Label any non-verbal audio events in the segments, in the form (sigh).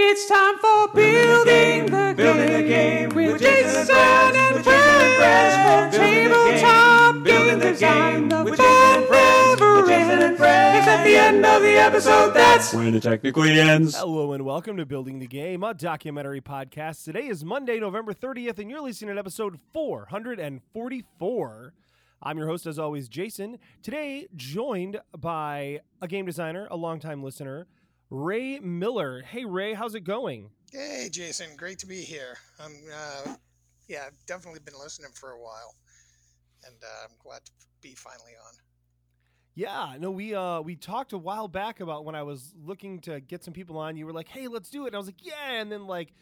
It's time for building the, Building the game game with with Jason Jason and Friends, with Jason and friends Friends, from building the game, tabletop building game the design. game The with Jason and Friends, never with Jason and ends. Friends. It's at the end of the episode. That's When it technically ends. Hello and welcome to Building the Game, a documentary podcast. Today is Monday, November 30th, and you're listening to episode 444. I'm your host, as always, Jason. Today, joined by a game designer, a longtime listener, Ray Miller. Hey, Ray, how's it going? Hey, Jason, great to be here. I'm, uh, yeah, I've definitely been listening for a while, and uh, I'm glad to be finally on. Yeah, no, we uh we talked a while back about when I was looking to get some people on. You were like, "Hey, let's do it." And I was like, "Yeah," and then like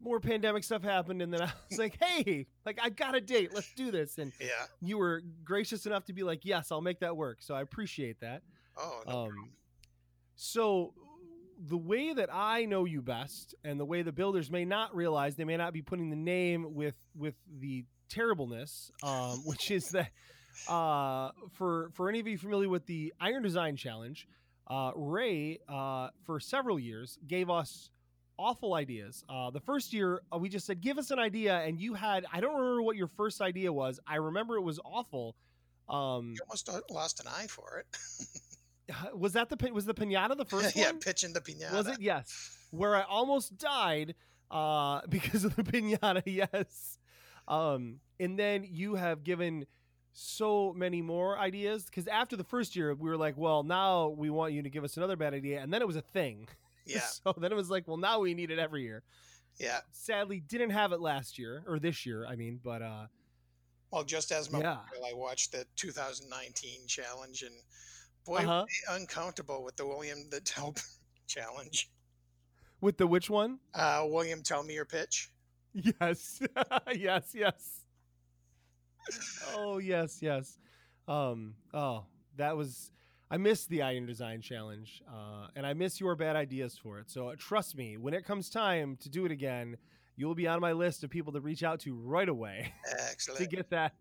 more pandemic stuff happened, and then I was (laughs) like, "Hey, like I got a date. Let's do this." And Yeah. you were gracious enough to be like, "Yes, I'll make that work." So I appreciate that. Oh, no Um, so the way that I know you best, and the way the builders may not realize, they may not be putting the name with with the terribleness, um, (laughs) which is that uh, for for any of you familiar with the Iron Design Challenge, uh, Ray uh, for several years gave us awful ideas. Uh, the first year uh, we just said, "Give us an idea," and you had I don't remember what your first idea was. I remember it was awful. Um, You almost uh, lost an eye for it. (laughs) was that the was the pinata the first (laughs) yeah, one? pitching the pinata. Was it? Yes. Where I almost died uh, (laughs) because of the pinata. (laughs) Yes. Um, and then you have given so many more ideas because after the first year we were like, well, now we want you to give us another bad idea, and then it was a thing. Yeah, so then it was like, well, now we need it every year. yeah. Sadly, didn't have it last year or this year. I mean, but uh, Well, just as my Yeah. I watched the 2019 challenge, and boy, Uh-huh. uncomfortable with the William the Tell (laughs) challenge. with the which one? Uh, William, tell me your pitch. Yes. (laughs) yes, yes. oh, yes, yes. Um, oh, that was I missed the Iron Design Challenge. Uh, and I miss your bad ideas for it. So uh, trust me, when it comes time to do it again, you'll be on my list of people to reach out to right away (laughs) Excellent. to get that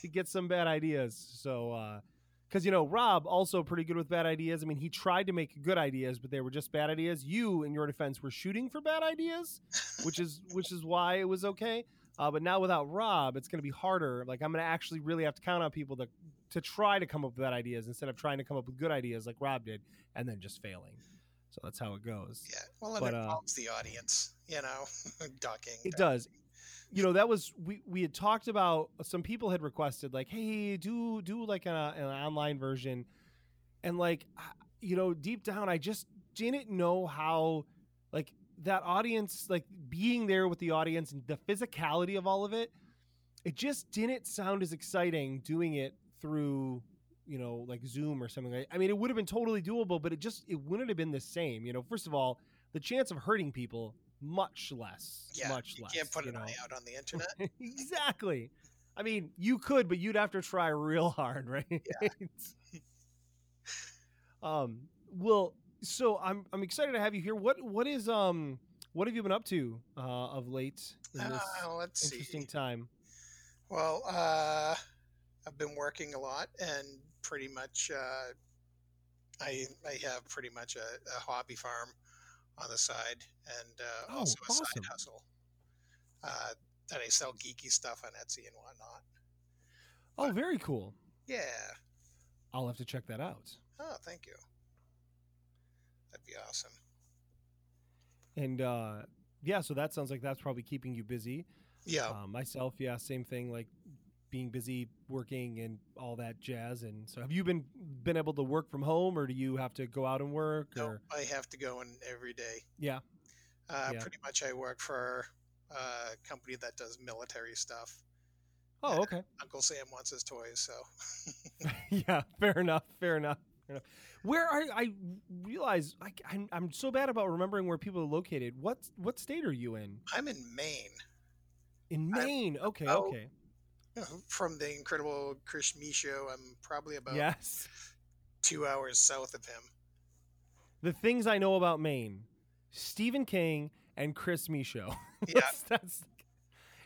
to get some bad ideas. So uh because you know Rob also pretty good with bad ideas. I mean, he tried to make good ideas, but they were just bad ideas. You, in your defense, were shooting for bad ideas, which is (laughs) which is why it was okay. Uh, but now without Rob, it's going to be harder. Like I'm going to actually really have to count on people to to try to come up with bad ideas instead of trying to come up with good ideas like Rob did and then just failing. So that's how it goes. Yeah, well, it But, uh, involves the audience, you know, (laughs) ducking. It does. You know, that was we we had talked about some people had requested like, "Hey, do do like an, uh, an online version." And like, you know, deep down I just didn't know how like that audience like being there with the audience and the physicality of all of it. It just didn't sound as exciting doing it through you know like zoom or something like i mean it would have been totally doable but it just it wouldn't have been the same you know first of all the chance of hurting people much less Yeah, much you less can't put you an know? eye out on the (laughs) internet. exactly i mean you could but you'd have to try real hard (laughs) right (laughs) um well so i'm i'm excited to have you here what what is um what have you been up to uh of late in this Uh, let's interesting see. time Well, uh, I've been working a lot, and pretty much, uh, I I have pretty much a, a hobby farm on the side, and uh, Oh, also a awesome. side hustle uh, that I sell geeky stuff on Etsy and whatnot. oh very cool Yeah. i'll have to check that out Oh, thank you. That'd be awesome. and uh yeah so that sounds like that's probably keeping you busy Yeah. uh, myself yeah same thing like being busy working and all that jazz and so have you been been able to work from home or do you have to go out and work no, or I have to go in every day. yeah Uh, Yeah. Pretty much, I work for a company that does military stuff. oh okay Uncle Sam wants his toys, so (laughs) (laughs) yeah fair enough fair enough fair enough where are i realize like I'm, I'm so bad about remembering where people are located what what state are you in I'm in Maine. in I'm- maine okay oh, okay (laughs) From the incredible Chris Michaud, I'm probably about yes two hours south of him. the things i know about maine stephen king and chris michaud (laughs) Yeah. that's,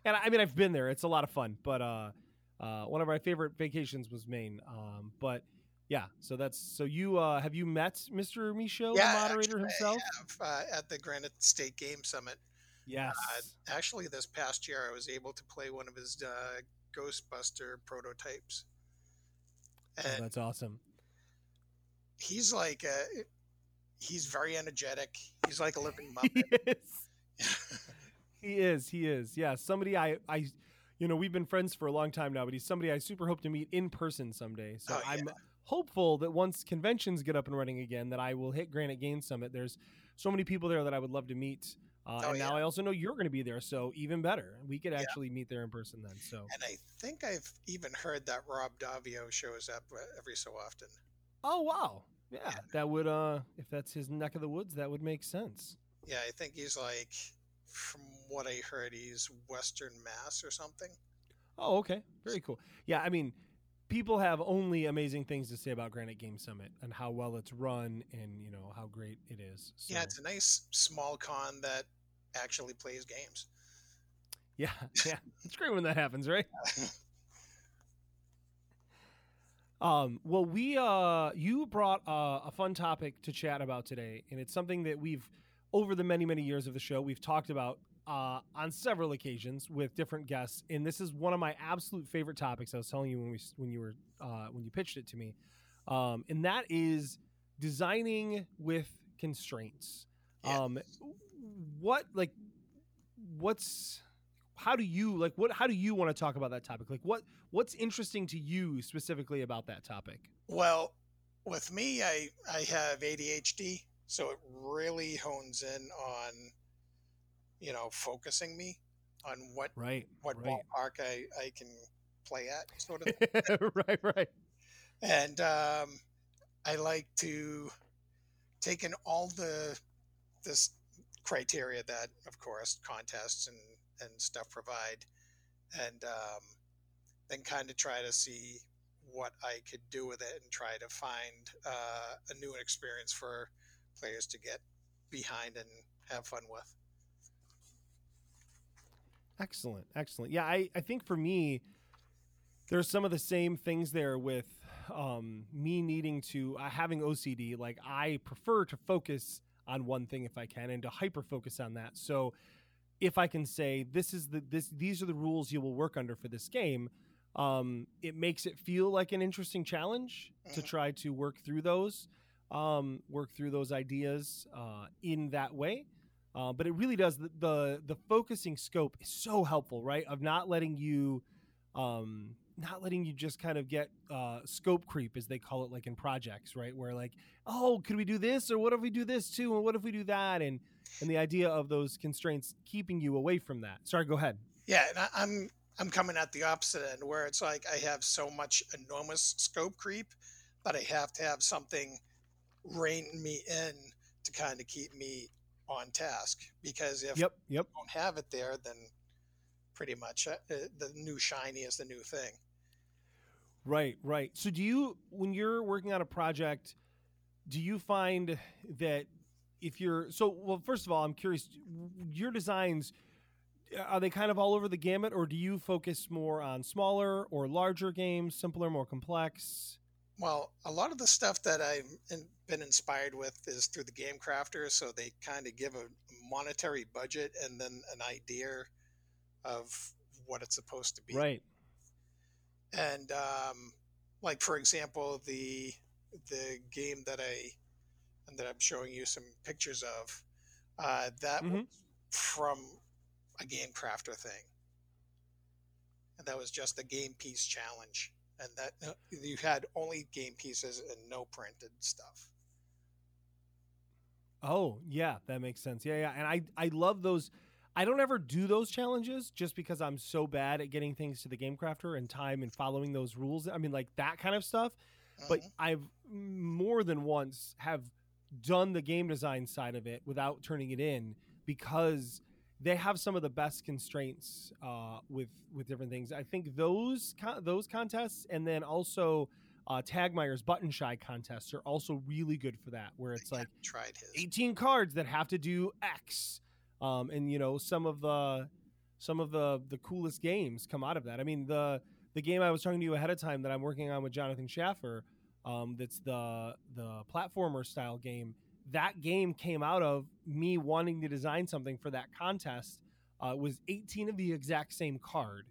and I mean I've been there. It's a lot of fun. But uh, uh, one of my favorite vacations was Maine. Um, but Yeah, so that's so you uh have you met Mr. Michaud, Yeah, the moderator actually, I himself? have, uh, at the Granite State Game Summit. Yes. Actually, this past year, I was able to play one of his uh, Ghostbuster prototypes, Oh, that's awesome. he's like, uh, he's very energetic. He's like a (laughs) living muppet. (laughs) He is. He is. Yeah. Somebody I I you know, we've been friends for a long time now, but he's somebody I super hope to meet in person someday. So Oh, yeah. I'm hopeful that once conventions get up and running again, that I will hit Granite Game Summit. There's so many people there that I would love to meet. Uh, Oh, and now yeah. I also know you're going to be there, so even better. We could Yeah. actually meet there in person then. So, And I think I've even heard that Rob Daviau shows up uh, every so often. oh wow, yeah, Yeah. that would uh, if that's his neck of the woods, that would make sense. Yeah, I think he's like, from what I heard, he's Western Mass or something. Oh, okay. Very cool. Yeah, I mean, people have only amazing things to say about Granite Game Summit and how well it's run and, you know, how great it is. So, Yeah, it's a nice small con that actually plays games. yeah, (laughs) yeah. It's great when that happens, right? (laughs) Um, well, we uh, you brought uh, a fun topic to chat about today, and it's something that we've over the many many years of the show we've talked about uh, on several occasions with different guests, and this is one of my absolute favorite topics. I was telling you when we when you were uh, when you pitched it to me, um, and that is designing with constraints. Yeah. Um, what like what's how do you like what how do you want to talk about that topic like what what's interesting to you specifically about that topic Well, with me, I I have ADHD, so it really hones in on, you know, focusing me on what right what right ballpark I I can play at, sort of. (laughs) right right and um, I like to take in all the this criteria that, of course, contests and and stuff provide, and um, then kind of try to see what I could do with it and try to find uh, a new experience for players to get behind and have fun with. Excellent excellent. Yeah i i think for me there's some of the same things there with um me needing to uh, having ocd like i prefer to focus on one thing if i can and to hyper focus on that. So if i can say this is the this these are the rules you will work under for this game um it makes it feel like an interesting challenge to try to work through those um work through those ideas uh in that way uh, but it really does the, the the focusing scope is so helpful right? Of not letting you um not letting you just kind of get uh scope creep as they call it like in projects right? Where like oh could we do this? Or what if we do this too? And what if we do that? And and the idea of those constraints keeping you away from that. Sorry go ahead. Yeah, and I, I'm I'm coming at the opposite end where it's like I have so much enormous scope creep that I have to have something rein me in to kind of keep me on task because if yep yep don't have it there, then pretty much uh, uh, the new shiny is the new thing. Right, right. So do you when you're working on a project, do you find that if you're so well first of all, I'm curious your designs are they kind of all over the gamut or do you focus more on smaller or larger games, simpler, more complex? Well, a lot of the stuff that I've in, been inspired with is through the Game Crafter, so they kind of give a monetary budget and then an idea of what it's supposed to be. Right. and um, like for example the the game that i and that i'm showing you some pictures of uh, that was Mhm. from a game crafter thing and that was just a game piece challenge and that uh, you had only game pieces and no printed stuff Oh, yeah, that makes sense. Yeah, yeah. And I I love those I don't ever do those challenges just because I'm so bad at getting things to the game crafter and time and following those rules. I mean like that kind of stuff. but Mhm. I've more than once have done the game design side of it without turning it in because they have some of the best constraints uh, with with different things. I think those con- those contests and then also uh, Tagmire's button shy contests are also really good for that, where it's I like tried his 18 cards that have to do X. Um, and you know some of the some of the the coolest games come out of that. I mean the the game I was talking to you ahead of time that I'm working on with Jonathan Schaffer, Um, that's the the platformer style game. That game came out of me wanting to design something for that contest. Uh, was 18 of the exact same card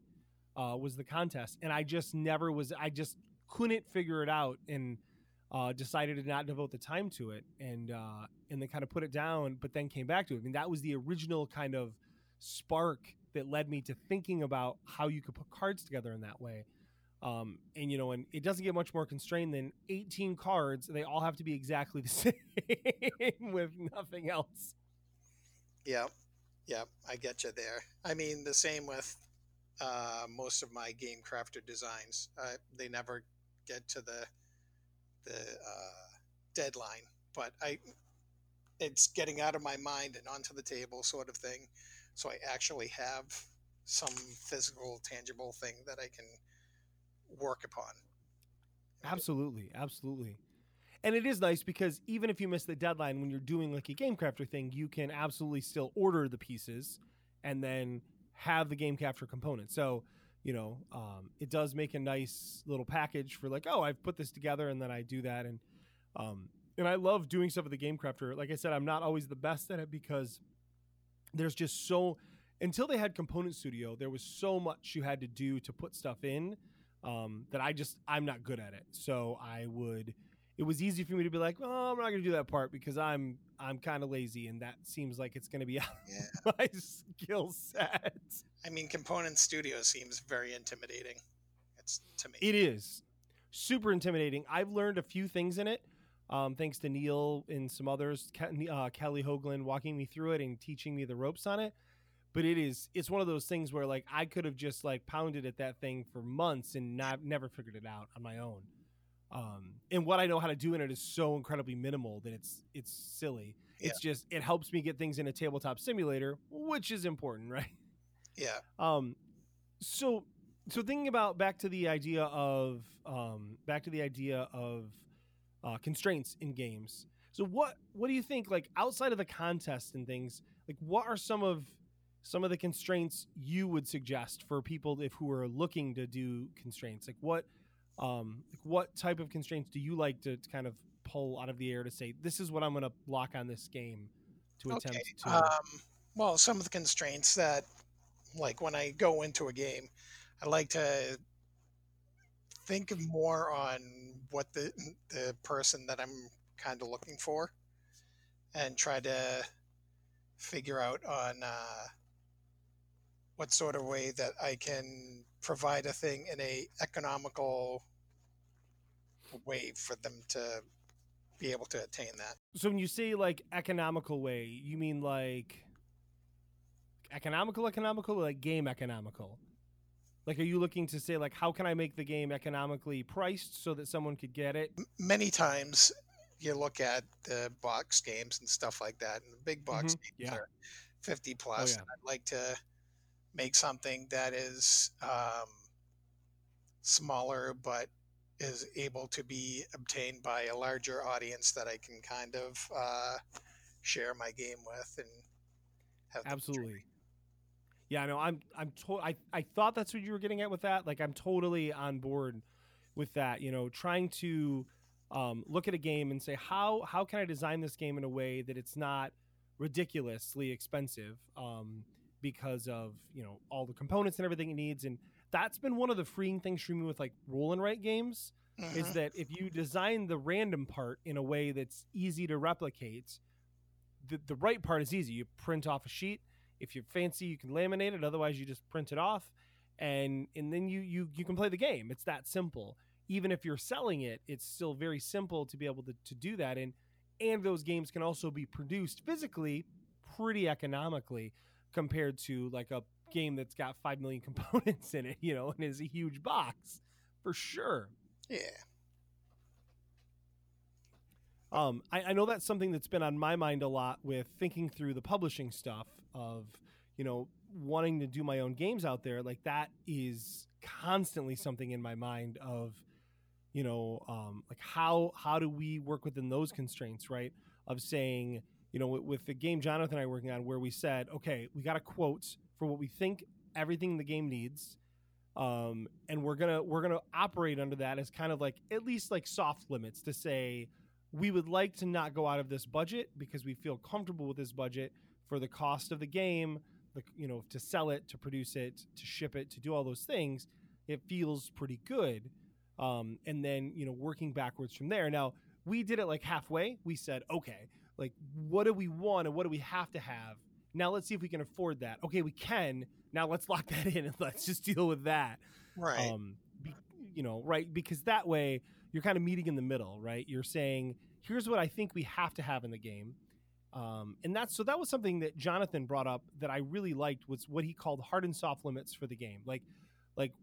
uh, was the contest, and I just never was. I just couldn't figure it out, and uh, decided to not devote the time to it, and uh, and then kind of put it down. But then came back to it. I mean, that was the original kind of spark that led me to thinking about how you could put cards together in that way. Um, and you know, and it doesn't get much more constrained than 18 cards. They all have to be exactly the (laughs) same with nothing else. Yeah, yeah, I get you there. I mean, the same with uh, most of my game crafter designs. Uh, they never get to the the uh, deadline, but I it's getting out of my mind and onto the table, sort of thing. So I actually have some physical, tangible thing that I can work upon. Absolutely, absolutely. And it is nice because even if you miss the deadline when you're doing like a game crafter thing, you can absolutely still order the pieces and then have the game capture component. So, you know, um, it does make a nice little package for like, oh, I've put this together and then I do that. And, um, and I love doing stuff with the game crafter. Like I said, I'm not always the best at it because there's just so, until they had Component Studio, there was so much you had to do to put stuff in um, that I just, I'm not good at it. So I would, it was easy for me to be like, oh, I'm not going to do that part because I'm I'm kind of lazy, and that seems like it's going to be (laughs) out Yeah. my skill set. I mean, Component Studio seems very intimidating. It's to me. It is super intimidating. I've learned a few things in it, um, thanks to Neil and some others, uh, Kelly Hoagland walking me through it and teaching me the ropes on it. But it is it's one of those things where like I could have just like pounded at that thing for months and not never figured it out on my own. Um, and what I know how to do in it is so incredibly minimal that it's it's silly. It's just it helps me get things in a tabletop simulator, which is important, (laughs) right? yeah. Um, so so thinking about back to the idea of um, back to the idea of uh, constraints in games. So what what do you think like outside of the contest and things like what are some of some of the constraints you would suggest for people if who are looking to do constraints? Like what um like what type of constraints do you like to, to kind of pull out of the air to say this is what i'm going to block on this game to attempt to Um, well, some of the constraints that, like when I go into a game, I like to think more on what the the person that I'm kind of looking for, and try to figure out on uh, what sort of way that I can provide a thing in a economical way for them to be able to attain that. So when you say like economical way, you mean like economical, economical, or like game economical? Like, are you looking to say like how can I make the game economically priced so that someone could get it? many times you look at the box games and stuff like that, and the big box Mhm, games yeah. are 50 plus. yeah. and I'd like to make something that is um, smaller but is able to be obtained by a larger audience that I can kind of uh, share my game with and have. Absolutely. Yeah, no, I'm I'm I I thought that's what you were getting at with that. Like I'm totally on board with that, you know, trying to um, look at a game and say how how can I design this game in a way that it's not ridiculously expensive um, because of, you know, all the components and everything it needs and that's been one of the freeing things for me with like roll and write games is Mhm. that if you design the random part in a way that's easy to replicate, the, the right part is easy. You print off a sheet. If you're fancy, you can laminate it. Otherwise, you just print it off, and and then you you you can play the game. It's that simple. Even if you're selling it, it's still very simple to be able to, to do that. And and those games can also be produced physically pretty economically compared to like a game that's got five million (laughs) components in it, you know, and is a huge box for sure. Yeah. Um, I, I know that's something that's been on my mind a lot with thinking through the publishing stuff of, you know, wanting to do my own games out there. Like that is constantly something in my mind of, you know, um, like how how do we work within those constraints, right? Of saying, you know, with, with the game Jonathan and I working on, where we said, okay, we got a quote for what we think everything the game needs. um, and we're gonna we're gonna operate under that as kind of like at least like soft limits to say we would like to not go out of this budget because we feel comfortable with this budget for the cost of the game, the you know to sell it, to produce it, to ship it, to do all those things. It feels pretty good, um, and then you know working backwards from there. Now we did it like halfway. We said, okay, like what do we want and what do we have to have? Now let's see if we can afford that. Okay, we can. Now let's lock (laughs) that in and let's just deal with that. Right. Um, be, you know, right? Because that way you're kind of meeting in the middle, right? You're saying, here's what I think we have to have in the game. Um, and that's so that was something that Jonathan brought up that I really liked was what he called hard and soft limits for the game. Like, like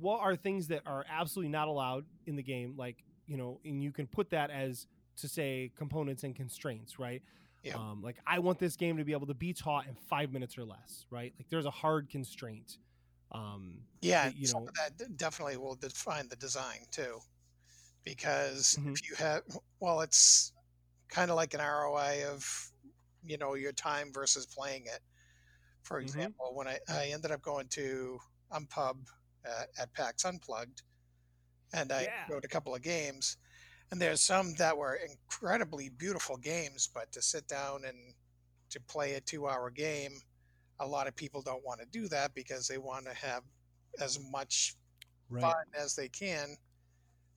what are things that are absolutely not allowed in the game? Like, you know, and you can put that as to say components and constraints, right? Yeah. Um, like I want this game to be able to be taught in five minutes or less, right? Like there's a hard constraint. Um, yeah, that, you some know- of that definitely will define the design too, because Mhm. if you have, well, it's kind of like an ROI of, you know, your time versus playing it. For Mhm. example, when I, I ended up going to Unpub at, at PAX Unplugged, and I Yeah. wrote a couple of games, and there's some that were incredibly beautiful games, but to sit down and to play a two-hour game, a lot of people don't want to do that because they want to have as much right. fun as they can,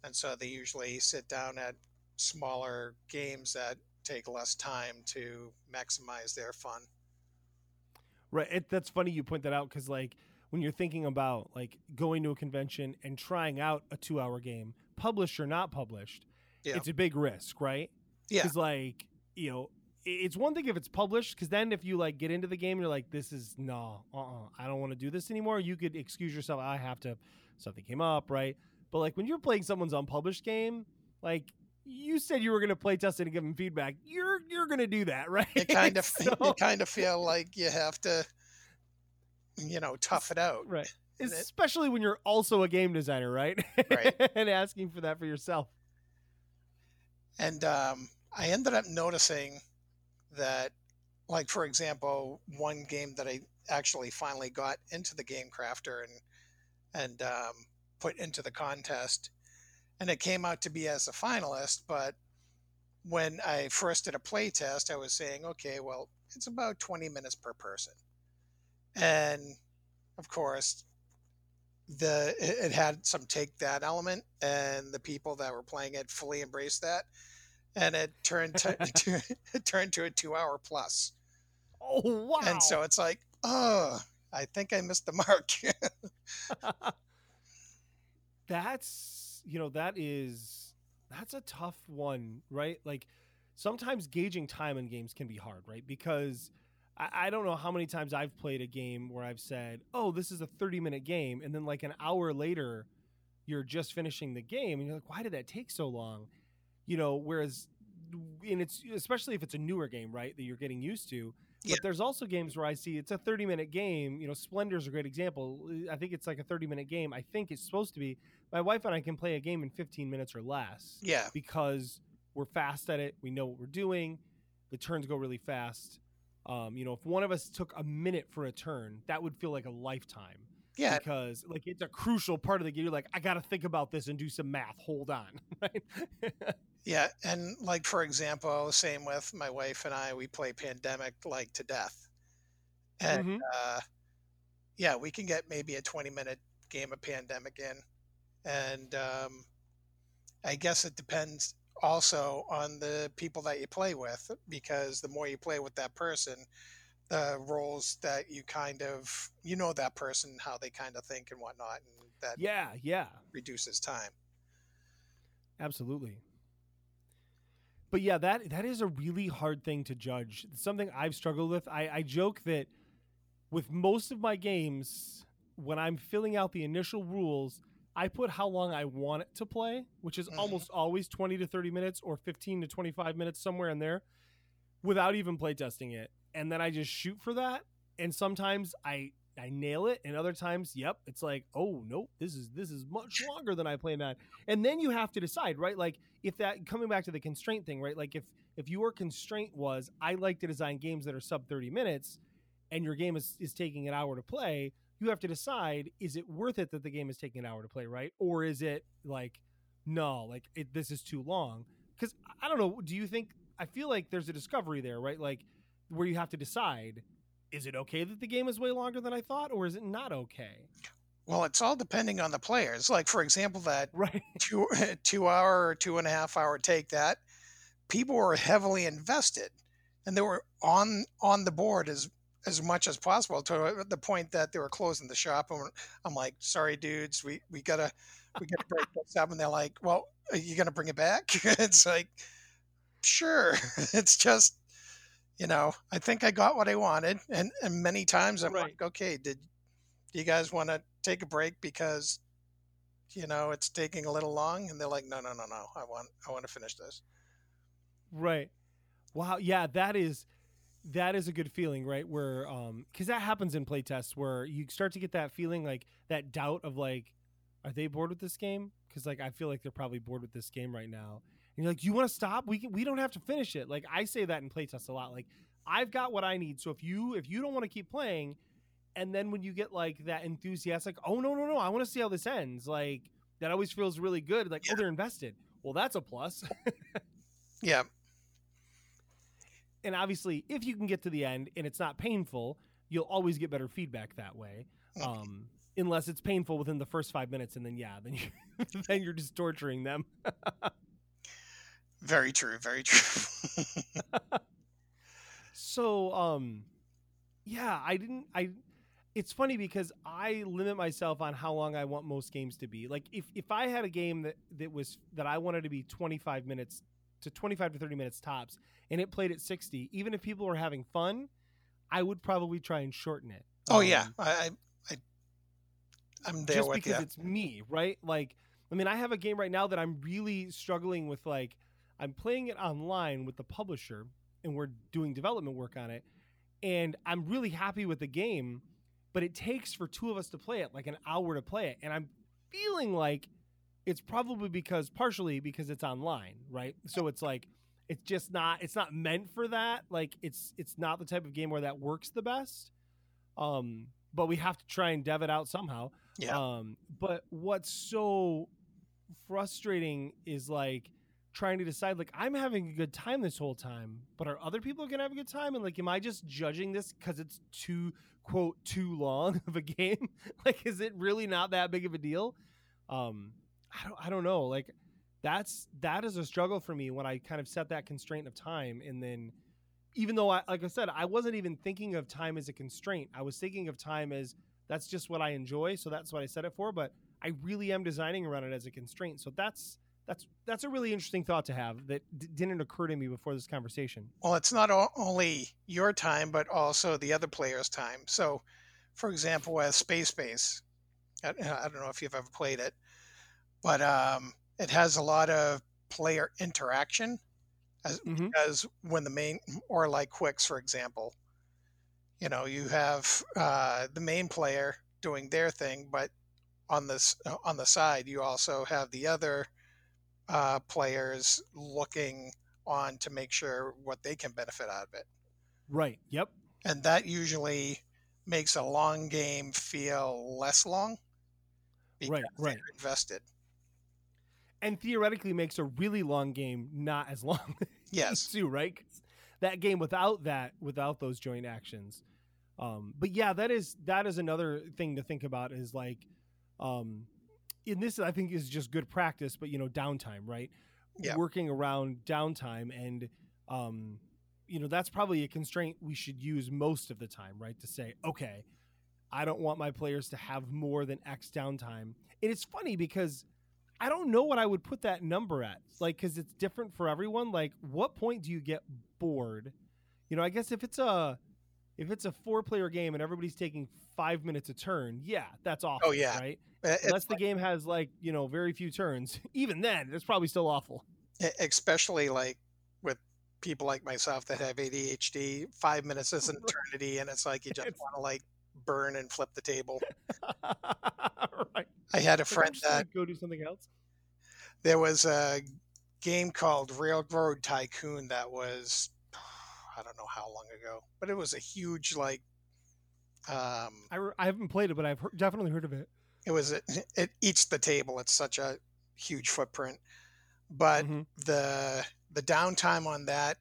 and so they usually sit down at smaller games that take less time to maximize their fun. Right. It, that's funny you point that out because, like, when you're thinking about like going to a convention and trying out a two hour game, published or not published, Yeah. it's a big risk, right? Yeah. Because, like, you know, it's one thing if it's published, because then if you like get into the game, you're like, this is no, uh uh I don't want to do this anymore. You could excuse yourself. I have to, something came up, right? But, like, when you're playing someone's unpublished game, like, you said you were going to play test it and give them feedback. You're you're going to do that, (laughs) right? You kind of So- you kind of feel like you have to, you know, tough it out. Right. Especially when you're also a game designer, right? Right. (laughs) and asking for that for yourself. And um, I ended up noticing that, like for example, one game that I actually finally got into the Game Crafter and and um, put into the contest, and it came out to be as a finalist. But when I first did a play test, I was saying, okay, well, it's about 20 minutes per person, and of course. The it it had some take that element, and the people that were playing it fully embraced that, and it turned to, (laughs) (laughs) to it turned to a two hour plus. Oh wow. And so it's like, oh, I think I missed the mark. (laughs) that's you know, that is that's a tough one, right? Like sometimes gauging time in games can be hard, right? Because I, I don't know how many times I've played a game where I've said, Oh, this is a 30 minute game, and then like an hour later you're just finishing the game and you're like, Why did that take so long? You know, whereas and it's especially if it's a newer game, right, that you're getting used to. But Yeah. there's also games where I see it's a 30 minute game. You know, Splendor's is a great example. I think it's like a 30 minute game. I think it's supposed to be. My wife and I can play a game in 15 minutes or less yeah, because we're fast at it. We know what we're doing. The turns go really fast. Um, you know, if one of us took a minute for a turn, that would feel like a lifetime yeah, because like it's a crucial part of the game. You're like, I got to think about this and do some math. Hold on, (laughs) right? yeah. And like for example, same with my wife and I, we play Pandemic like to death, and Mhm. uh, yeah, we can get maybe a twenty minute game of Pandemic in, and um, I guess it depends also on the people that you play with because the more you play with that person the roles that you kind of you know that person how they kind of think and whatnot and that yeah, yeah. reduces time Absolutely. But yeah, that that is a really hard thing to judge. It's something I've struggled with. I, I joke that with most of my games, when I'm filling out the initial rules, I put how long I want it to play, which is Mhm. almost always 20 to 30 minutes or 15 to 25 minutes, somewhere in there, without even playtesting it. And then I just shoot for that. And sometimes I I nail it, and other times, yep, it's like, oh nope, this is this is much longer than I planned on. And then you have to decide, right? Like if that coming back to the constraint thing, right? Like if if your constraint was I like to design games that are sub 30 minutes and your game is, is taking an hour to play, you have to decide is it worth it that the game is taking an hour to play, right? Or is it like no, like it, this is too long? Because I don't know. Do you think? I feel like there's a discovery there, right? Like where you have to decide is it okay that the game is way longer than I thought, or is it not okay? Well, it's all depending on the players. Like for example, that (laughs) Right. two (laughs) two hour or two and a half hour take that people were heavily invested, and they were on on the board as as much as possible to uh, the point that they were closing the shop. And I'm like, sorry, dudes, we we gotta we gotta break (laughs) this up. And they're like, well, are you gonna bring it back? (laughs) it's like, sure. (laughs) It's just you know, I think I got what I wanted, and and many times I'm Right. like, okay, did do you guys want to take a break because you know it's taking a little long? And they're like, no, no, no, no, I want I want to finish this. Right. Wow. Yeah, that is that is a good feeling, right? Where um because that happens in playtests where you start to get that feeling like that doubt of like, are they bored with this game? Because like I feel like they're probably bored with this game right now. And you're like, you want to stop? We can, we don't have to finish it. Like I say that in playtests a lot. Like I've got what I need. So if you if you don't want to keep playing, and then when you get like that enthusiastic, oh no no no, I want to see how this ends. Like that always feels really good. Like Yeah. oh they're invested. Well, that's a plus. (laughs) Yeah, and obviously if you can get to the end and it's not painful you'll always get better feedback that way Mhm. um unless it's painful within the first five minutes and then yeah then you (laughs) then you're just torturing them very true, very true. (laughs) so um yeah i didn't i it's funny because i limit myself on how long i want most games to be like if if i had a game that that was that i wanted to be 25 minutes to 25 to 30 minutes tops and it played at 60 even if people were having fun i would probably try and shorten it oh yeah, Um, I, I, I I'm there just with because you. it's me, right? Like, I mean, I have a game right now that I'm really struggling with. Like, I'm playing it online with the publisher, and we're doing development work on it, and I'm really happy with the game, but it takes for two of us to play it, like an hour to play it, and I'm feeling like it's probably because partially because it's online, right? So it's like it's just not it's not meant for that. Like it's it's not the type of game where that works the best. Um, but we have to try and dev it out somehow. Yeah. Um, but what's so frustrating is like trying to decide like I'm having a good time this whole time, but are other people gonna have a good time? And like, am I just judging this because it's too quote too long (laughs) of a game? (laughs) like, is it really not that big of a deal? Um, I don't I don't know. Like that's that is a struggle for me when I kind of set that constraint of time and then even though I like I said, I wasn't even thinking of time as a constraint. I was thinking of time as that's just what I enjoy, so that's what I set it for. But I really am designing around it as a constraint. So that's that's that's a really interesting thought to have that d- didn't occur to me before this conversation. Well, it's not only your time, but also the other player's time. So, for example, with Space Base, I, I don't know if you've ever played it, but um, it has a lot of player interaction. As, Mhm. Because when the main, or like Qwixx, for example, you know, you have uh, the main player doing their thing, but on this on the side, you also have the other uh, players looking on to make sure what they can benefit out of it. Right. Yep. And that usually makes a long game feel less long Right. Right. invested. And theoretically makes a really long game not as long. (laughs) Yes. too, right. that game without that, without those joint actions. Um, but yeah, that is that is another thing to think about is like, um, in this I think is just good practice, but you know, downtime, right? Yeah. Working around downtime and um, you know, that's probably a constraint we should use most of the time, right? To say, okay, I don't want my players to have more than X downtime. And it's funny because I don't know what I would put that number at. Like, because it's different for everyone. Like, what point do you get bored? You know, I guess if it's a if it's a four player game and everybody's taking five minutes a turn, yeah, that's awful. Oh, yeah. right. Uh, It's Unless the game has like you know very few turns, (laughs) even then it's probably still awful. especially like with people like myself that have ADHD, five minutes is an (laughs) eternity, and it's like you just want to like burn and flip the table. (laughs) right. I had a friend that go do something else. there was a game called Railroad Tycoon that was I don't know how long ago, but it was a huge like Um, I, re- I haven't played it, but I've heard, definitely heard of it. it was it, (laughs) it eats the table. It's such a huge footprint, but Mhm. the the downtime on that,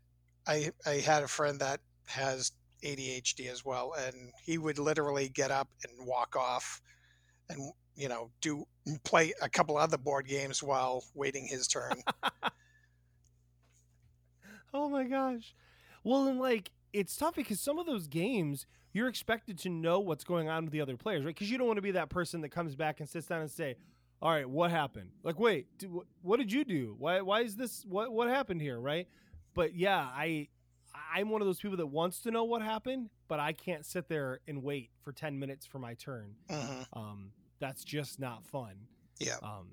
I I had a friend that has ADHD as well, and he would literally get up and walk off, and you know do play a couple other board games while waiting his turn. (laughs) Oh my gosh. Well, and like it's tough because some of those games you're expected to know what's going on with the other players, right? Because you don't want to be that person that comes back and sits down and say, "All right, what happened? Like, wait, what did you do? Why why is this? What what happened here? Right? But yeah, I I'm one of those people that wants to know what happened, but I can't sit there and wait for ten minutes for my turn. hmm Um, that's just not fun. Yeah. Um,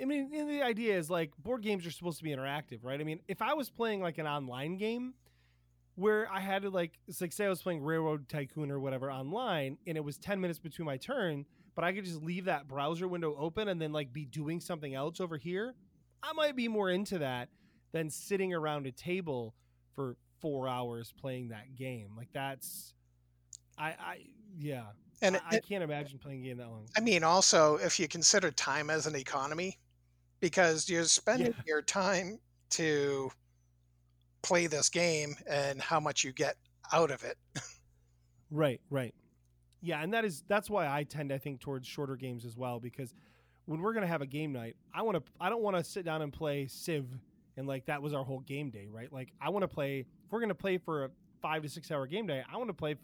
I mean, the idea is like board games are supposed to be interactive, right? I mean, if I was playing like an online game where I had to like, like say I was playing Railroad Tycoon or whatever online, and it was ten minutes between my turn, but I could just leave that browser window open and then like be doing something else over here. I might be more into that than sitting around a table for four hours playing that game. Like that's, I, I, yeah, And I, I can't imagine playing a game that long. I mean, also, if you consider time as an economy, because you're spending Yeah. your time to play this game and how much you get out of it. Right, right. Yeah, and that is that's why I tend I think towards shorter games as well because when we're gonna have a game night, I want to I don't want to sit down and play Civ and like that was our whole game day, right? Like I want to play if we're gonna play for a five to six hour game day, I want to play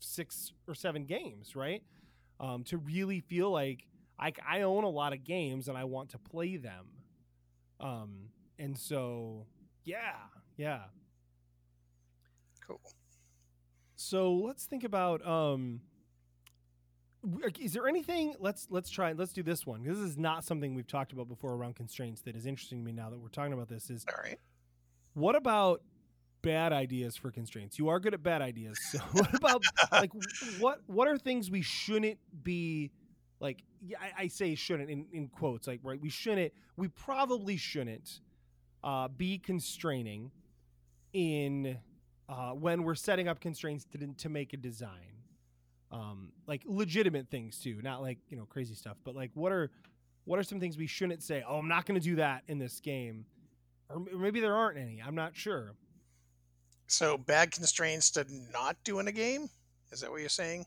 six or seven games, right? Um, to really feel like I I own a lot of games and I want to play them. Um, and so yeah, yeah. Cool. So let's think about um is there anything let's let's try let's do this one this is not something we've talked about before around constraints that is interesting to me now that we're talking about this is All right. what about bad ideas for constraints. You are good at bad ideas. So (laughs) what about like what what are things we shouldn't be like I, I say shouldn't in, in quotes like right we shouldn't we probably shouldn't uh, be constraining in uh, when we're setting up constraints to, to make a design. Um, like legitimate things too not like you know crazy stuff but like what are what are some things we shouldn't say oh i'm not going to do that in this game or maybe there aren't any i'm not sure So bad constraints to not do in a game? Is that what you're saying?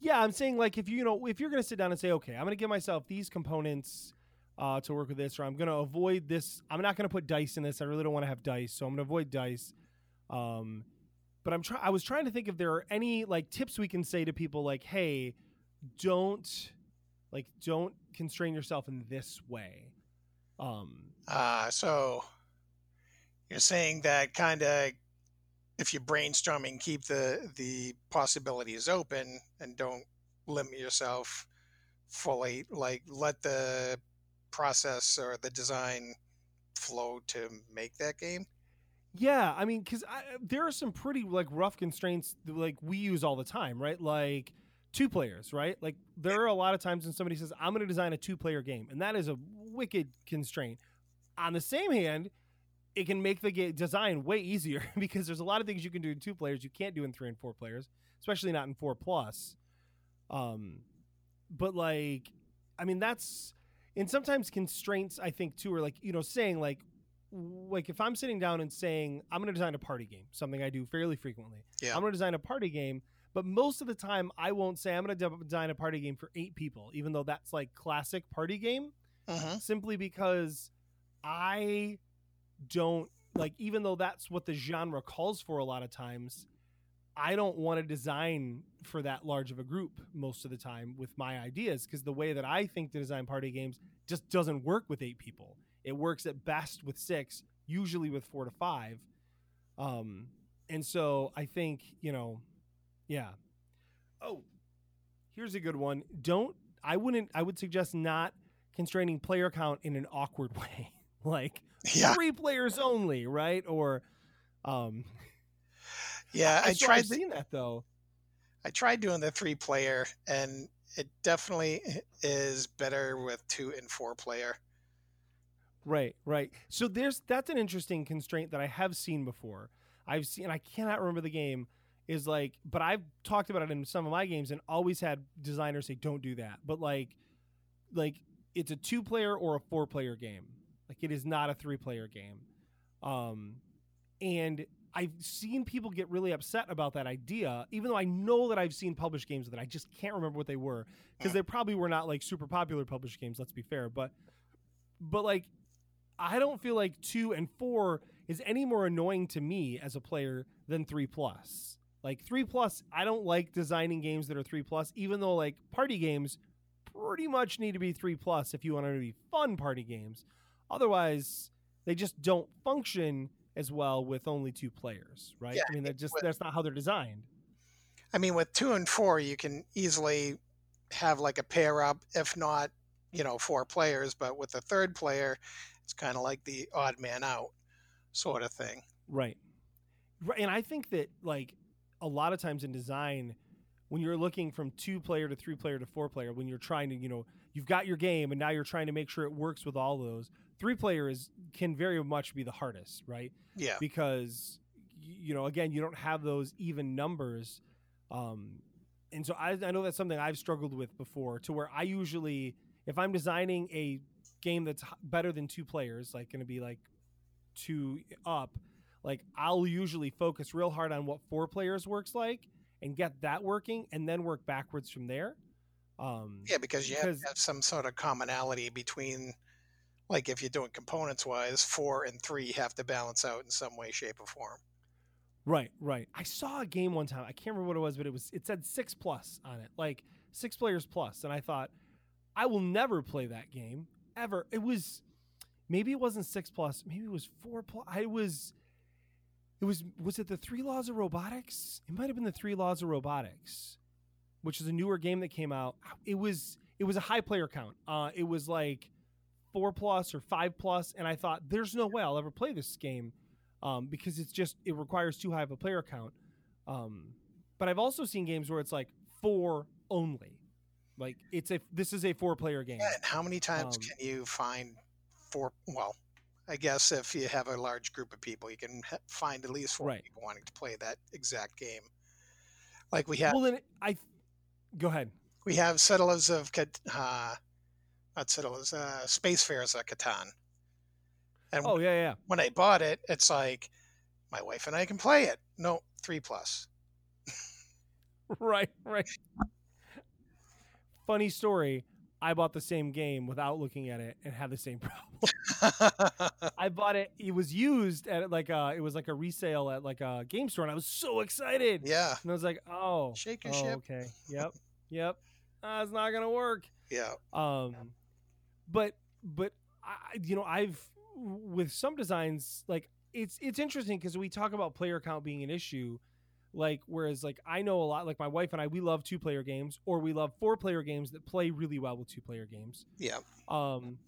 Yeah, I'm saying like if you, you know if you're gonna sit down and say, okay, I'm gonna give myself these components uh, to work with this, or I'm gonna avoid this. I'm not gonna put dice in this. I really don't want to have dice, so I'm gonna avoid dice. Um, but I'm trying. I was trying to think if there are any like tips we can say to people, like, hey, don't like don't constrain yourself in this way. Um, Uh, so you're saying that kind of if you're brainstorming, keep the the possibilities open and don't limit yourself fully. Like let the process or the design flow to make that game. Yeah, I mean, because uh, there are some pretty like rough constraints that, like we use all the time, right? Like two players, right? Like there are a lot of times when somebody says, "I'm going to design a two-player game," and that is a wicked constraint. On the same hand, it can make the game design way easier (laughs) because there's a lot of things you can do in two players you can't do in three and four players, especially not in four plus. Um, but like, I mean, that's and sometimes constraints I think too are like you know saying like like if I'm sitting down and saying I'm going to design a party game, something I do fairly frequently. Yeah. I'm going to design a party game, but most of the time I won't say I'm going to design a party game for 8 people, even though that's like classic party game, hmm simply because I don't like even though that's what the genre calls for a lot of times, I don't want to design for that large of a group most of the time with my ideas because the way that I think to design party games just doesn't work with 8 people it works at best with six, usually with four to five. Um, and so I think, you know, yeah. Oh, here's a good one. Don't, I wouldn't, I would suggest not constraining player count in an awkward (laughs) way. like Yeah, three players only, right? Or, um, yeah. I, so tried. I've the- seen that though. I tried doing the three player, and it definitely is better with two and four player. Right, right. So there's that's an interesting constraint that I have seen before. I've seen I cannot remember the game. is like, but I've talked about it in some of my games and always had designers say, don't do that. But like, like it's a two player or a four player game. It is not a three player game. Um, and I've seen people get really upset about that idea, even though I know that I've seen published games that I just can't remember what they were because they probably were not like super popular published games. Let's be fair, but but like I don't feel like two and four is any more annoying to me as a player than three plus. Like three plus, I don't like designing games that are three plus, even though like party games pretty much need to be three plus if you want them to be fun party games. Otherwise, they just don't function as well with only two players, right? Yeah, I mean, that just with- that's not how they're designed. I mean, with two and four, you can easily have like a pair up, if not, you know, four players. But with the third player, it's kind of like the odd man out sort of thing. Right. Right. And I think that like a lot of times in design, when you're looking from two player to three player to four player, when you're trying to, you know, you've got your game and now you're trying to make sure it works with all those. Three player is can very much be the hardest, right? Yeah. Because you know, again, you don't have those even numbers. Um and so I, I know that's something I've struggled with before to where I usually if I'm designing a game that's better than two players, like going to be like two up, like I'll usually focus real hard on what four players works like and get that working and then work backwards from there. Um, Yeah, because you Because- to have some sort of commonality between, like, if you're doing components wise, four and three have to balance out in some way, shape, or form. Right, right. I saw a game one time. I can't remember what it was, but it was it said six plus on it, like six players plus, and I thought I will never play that game ever. It was maybe it wasn't six plus, maybe it was four plus. I was it was was it the Three Laws of Robotics? It might have been the Three Laws of Robotics, which is a newer game that came out. It was it was a high player count. Uh, it was like four plus or five plus, and I thought there's no way I'll ever play this game um, because it's just it requires too high of a player count. Um, but I've also seen games where it's like four only, like it's a this is a four player game. Yeah, and how many times Um, can you find four? Well, I guess if you have a large group of people, you can find at least four Right. people wanting to play that exact game. Like we have, Well, then I go ahead. we have Settlers of uh, not Settlers, uh, Spacefarers of Catan. And Oh yeah, yeah. when I bought it, it's like my wife and I can play it. No, three plus. (laughs) right, right. Funny story. I bought the same game without looking at it and had the same (laughs) problem. (laughs) I bought it. It was used at like a. It was like a resale at like a game store, and I was so excited. yeah, And I was like, "Oh, Shake your oh, ship. Okay. Yep. Yep. Uh, it's not gonna work." yeah, Um, but but I, you know, I've with some designs like it's it's interesting because we talk about player count being an issue. Like whereas like I know a lot like my wife and I we love two player games or we love four player games that play really well with two player games. yeah, Um,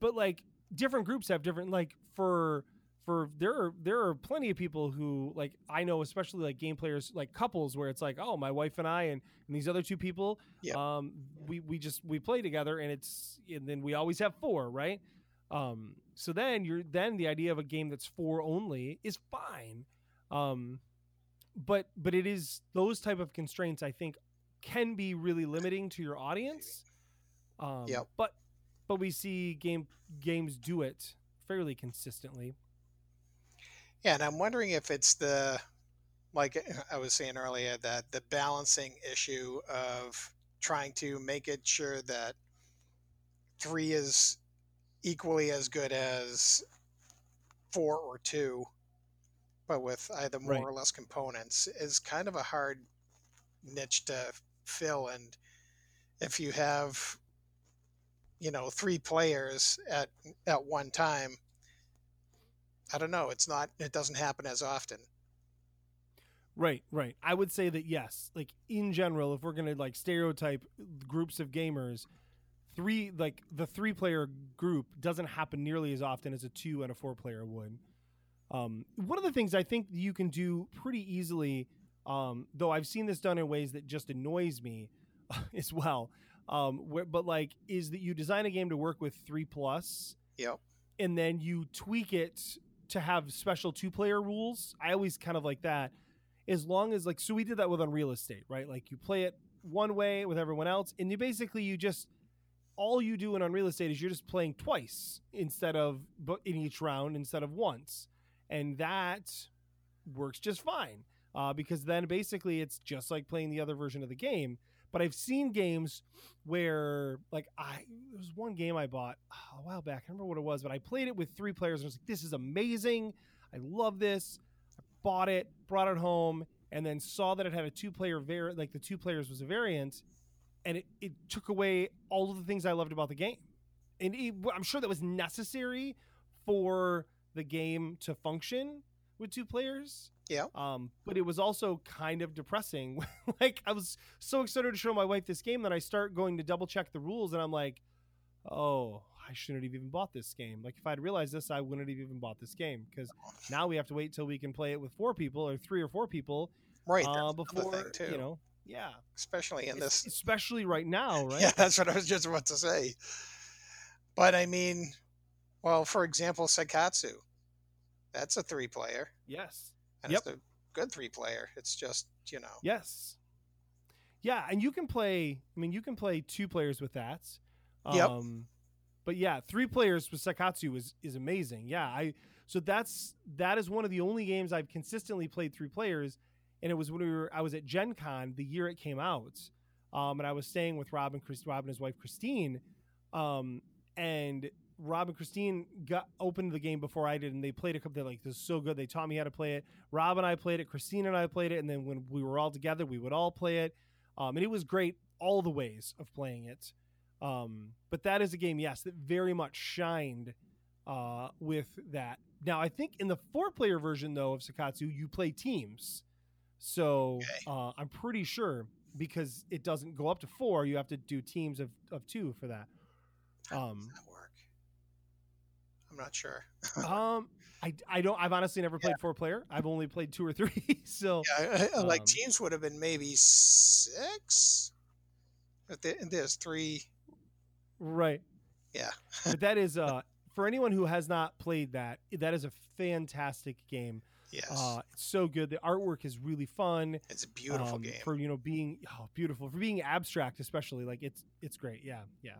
but like different groups have different like for for there are there are plenty of people who like I know especially like game players like couples where it's like oh my wife and I and, and these other two people Yep. um we we just we play together and it's and then we always have four right um so then you're then the idea of a game that's four only is fine um but but it is those type of constraints I think can be really limiting to your audience um Yep. but but we see game games do it fairly consistently yeah. And I'm wondering if it's the, like eh, I was saying earlier, that the balancing issue of trying to make it sure that three is equally as good as four or two, but with either more Right. or less components is kind of a hard niche to fill. And if you have, you know, three players at at one time, I don't know. It's not. It doesn't happen as often. Right, right. I would say that yes, like in general, if we're gonna like stereotype groups of gamers, three like the three player group doesn't happen nearly as often as a two and a four player would. Um, one of the things I think you can do pretty easily, um, though I've seen this done in ways that just annoys me (laughs) as well. Um, where, but like, is that you design a game to work with three plus, Yep. and then you tweak it to have special two player rules. I always kind of like that. as long as like so we did that with Unreal Estate, right? Like you play it one way with everyone else, and you basically you just all you do in Unreal Estate is you're just playing twice instead of in each round instead of once, and that works just fine uh, because then basically it's just like playing the other version of the game. But I've seen games where like I there was one game I bought ah, a while back. I remember what it was, but I played it with three players and I was like, "This is amazing! I love this." I bought it, brought it home, and then saw that it had a two-player var like the two players was a variant, and it, it took away all of the things I loved about the game. And it, I'm sure that was necessary for the game to function with two players. Yeah. Um, but it was also kind of depressing. (laughs) like I was so excited to show my wife this game that I start going to double check the rules, and I'm like, oh, I shouldn't have even bought this game. Like if I'd realized this, I wouldn't have even bought this game because now we have to wait till we can play it with four people or three or four people Right. uh, before you know. Yeah, especially in Es- this especially right now, (laughs) right? Yeah, that's what I was just about to say. But I mean, well, for example, Seikatsu. That's a three player. Yes. And Yep. it's a good three player. It's just, you know. Yes. Yeah, and you can play. I mean, you can play two players with that. Yep. Um, but yeah, three players with Seikatsu is is amazing. Yeah, I so that's that is one of the only games I've consistently played three players, and it was when we were I was at Gen Con the year it came out, um, and I was staying with Rob and Chris, Rob and his wife Christine, um, and Rob and Christine got opened the game before I did, and they played a couple. They're like, "This is so good." They taught me how to play it. Rob and I played it. Christine and I played it, and then when we were all together, we would all play it, um, and it was great all the ways of playing it. Um, but that is a game, yes, that very much shined uh, with that. Now, I think in the four-player version though of Seikatsu, you play teams, so uh, I'm pretty sure because it doesn't go up to four, you have to do teams of, of two for that. Um, does that work? I'm not sure. (laughs) um, I, I don't. I've honestly never played four player. I've only played two or three. (laughs) so Yeah, I- I- like Um, teams would have been maybe six. But there- there's three. right. Yeah. but that is uh (laughs) for anyone who has not played that, that is a fantastic game. Yes. Uh, it's so good. The artwork is really fun. it's a beautiful um, game. for you know being oh, beautiful for being abstract, especially like it's it's great. Yeah, yeah,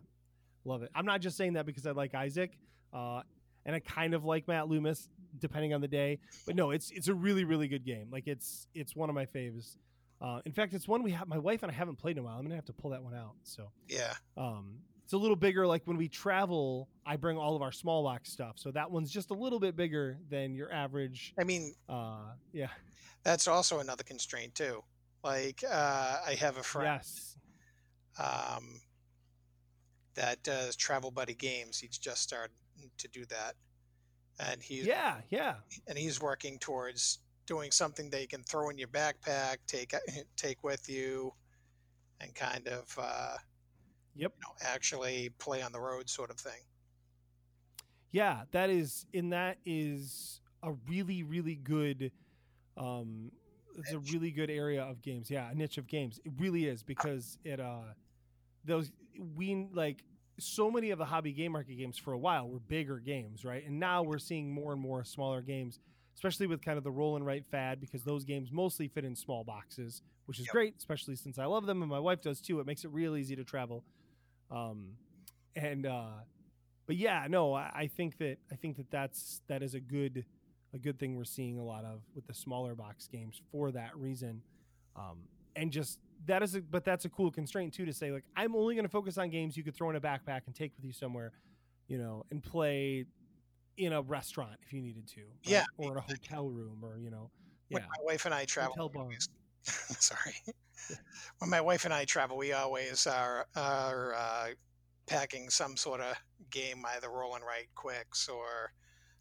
love it. I'm not just saying that because I like Isaac, uh, and I kind of like Matt Loomis, depending on the day. But no, it's it's a really really good game. Like it's it's one of my faves. Uh, in fact, it's one we have. My wife and I haven't played in a while. I'm gonna have to pull that one out. So yeah. um, it's a little bigger. Like when we travel, I bring all of our small box stuff. So that one's just a little bit bigger than your average. I mean, Uh, yeah. that's also another constraint too. Like uh, I have a friend Yes. um, that does Travel Buddy Games. He's just started to do that, and he's Yeah. Yeah. and he's working towards doing something that you can throw in your backpack, take (laughs) take with you, and kind of uh, Yep. you know actually play on the road sort of thing. Yeah, that is, and that is a really, really good. Um, it's a really good area of games. Yeah, a niche of games. It really is because it uh, those we like so many of the hobby game market games for a while were bigger games, right? And now we're seeing more and more smaller games, especially with kind of the roll and write fad because those games mostly fit in small boxes, which is Yep. great, especially since I love them and my wife does too. It makes it real easy to travel. Um, and uh, but yeah, no, I, I think that I think that that's that is a good a good thing we're seeing a lot of with the smaller box games for that reason. Um, and just that is a but that's a cool constraint too to say like I'm only going to focus on games you could throw in a backpack and take with you somewhere, you know, and play in a restaurant if you needed to, right? Yeah, or in a hotel room or you know, When yeah, my wife and I travel, always- (laughs) sorry. when my wife and I travel, we always are are uh, packing some sort of game, either roll and write Qwixx or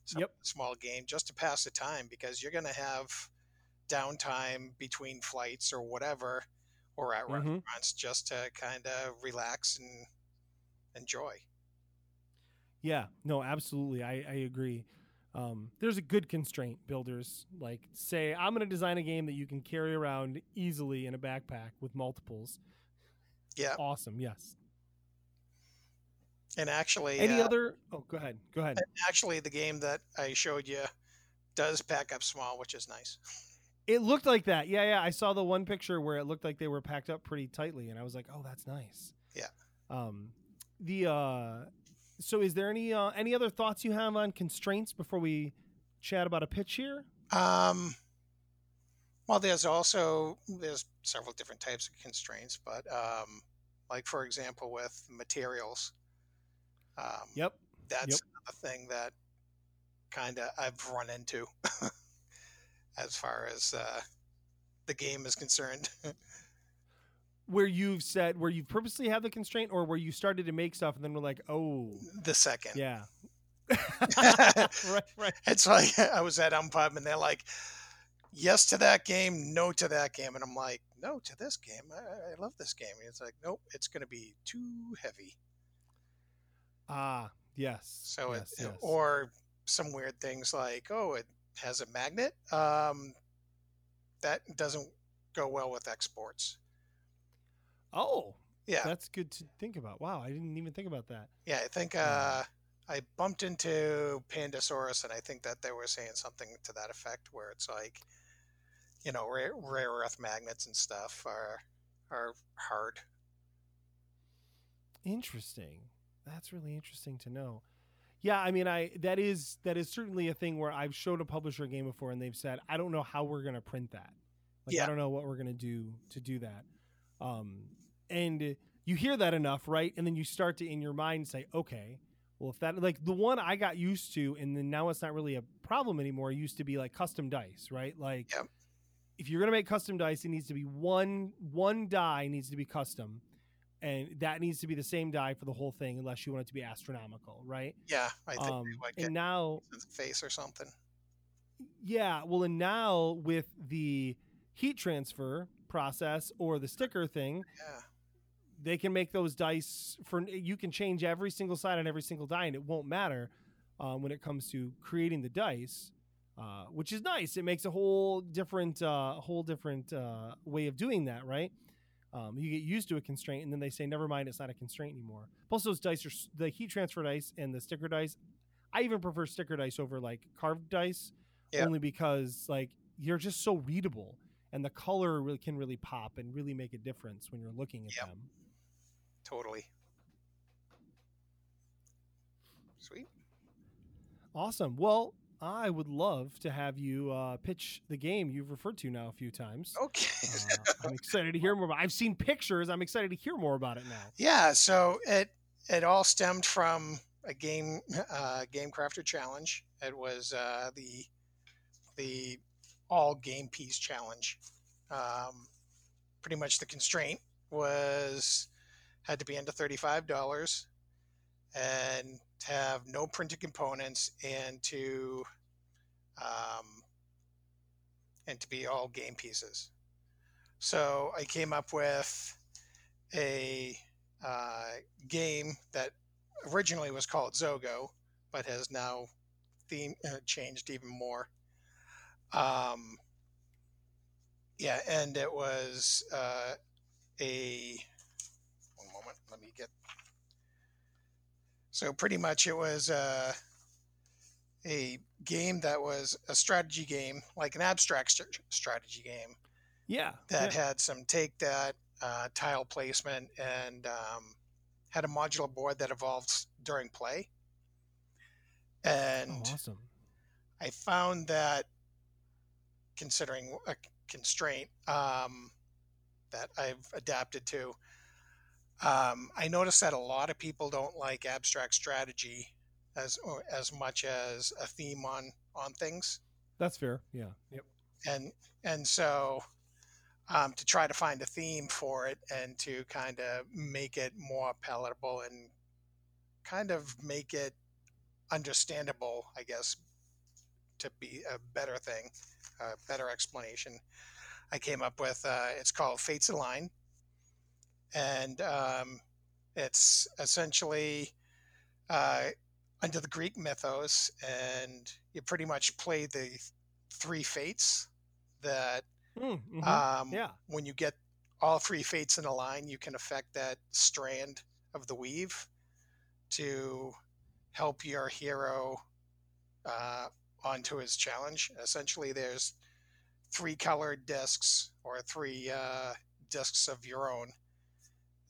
some Yep. small game, just to pass the time because you're going to have downtime between flights or whatever, or at Mhm. restaurants, just to kind of relax and enjoy. Yeah, no, absolutely. I, I agree. Um, there's a good constraint builders like say I'm going to design a game that you can carry around easily in a backpack with multiples. Yeah, Awesome. Yes. and actually, Any uh, other? Oh, go ahead. Go ahead. actually, the game that I showed you does pack up small, which is nice. (laughs) It looked like that. Yeah, yeah. I saw the one picture where it looked like they were packed up pretty tightly, and I was like, "Oh, that's nice." Yeah. Um, the uh, so is there any uh, any other thoughts you have on constraints before we chat about a pitch here? Um, well, there's also there's several different types of constraints, but um, like for example, with materials, um, Yep. that's Yep. a thing that kind of I've run into (laughs) as far as uh, the game is concerned. (laughs) Where you've said where you've purposely had the constraint, or where you started to make stuff and then we're like, "Oh, the second, yeah." (laughs) right, right. it's like I was at Unpub and they're like, yes to that game, no to that game, and I'm like, no to this game. I, I- I love this game. And it's like, nope, it's going to be too heavy. Ah, yes. So yes, it, yes. or some weird things like, oh, it has a magnet. Um, that doesn't go well with exports. oh, Yeah, that's good to think about. Wow, I didn't even think about that. yeah. I think uh, I bumped into Pandasaurus, and I think that they were saying something to that effect, where it's like, you know, rare, rare earth magnets and stuff are are hard. Interesting. That's really interesting to know. Yeah, I mean, I that is that is certainly a thing where I've showed a publisher a game before, and they've said, "I don't know how we're going to print that. Like, I don't know what we're going to do to do that." Um, and you hear that enough, right? And then you start to in your mind say, "Okay, well, if that like the one I got used to, and then now it's not really a problem anymore. Used to be like custom dice, right? Like, Yep. if you're going to make custom dice, it needs to be one one die needs to be custom." And that needs to be the same die for the whole thing unless you want it to be astronomical right? Yeah, I think um, get and now face or something. yeah well and now with the heat transfer process or the sticker thing Yeah, they can make those dice for you can change every single side on every single die and it won't matter um, when it comes to creating the dice uh, which is nice. It makes a whole different uh, whole different uh, way of doing that right um, you get used to a constraint and then they say never mind it's not a constraint anymore plus those dice are the heat transfer dice and the sticker dice i even prefer sticker dice over like carved dice Yeah. only because like you're just so readable and the color really can really pop and really make a difference when you're looking at Yep. them totally. Sweet. Awesome. Well, I would love to have you uh, pitch the game you've referred to now a few times. Okay. Uh, (laughs) I'm excited to hear more. About, I've seen pictures. I'm excited to hear more about it now. Yeah, so it it all stemmed from a game uh, game crafter challenge. It was uh, the the all game piece challenge. Um, pretty much the constraint was had to be under thirty five dollars and to have no printed components and to um, and to be all game pieces. So I came up with a uh, game that originally was called Zogo, but has now theme uh, changed even more. Um, yeah, and it was uh, a one moment. Let me get. So pretty much, it was uh, a game that was a strategy game, like an abstract st- strategy game Yeah. that yeah. had some take that uh, tile placement and um, had a modular board that evolved during play. And Oh, awesome. I found that considering a constraint um, that I've adapted to, um, I noticed that a lot of people don't like abstract strategy as or as much as a theme on on things. That's fair. Yeah. Yep. and and so um, to try to find a theme for it and to kind of make it more palatable and kind of make it understandable, I guess, to be a better thing, a better explanation. I came up with uh, it's called Fates Align, and um, it's essentially uh, under the Greek mythos, and you pretty much play the three fates that Mm, mhm. um, yeah. when you get all three fates in a line, you can affect that strand of the weave to help your hero uh, onto his challenge. Essentially, there's three colored discs or three uh, discs of your own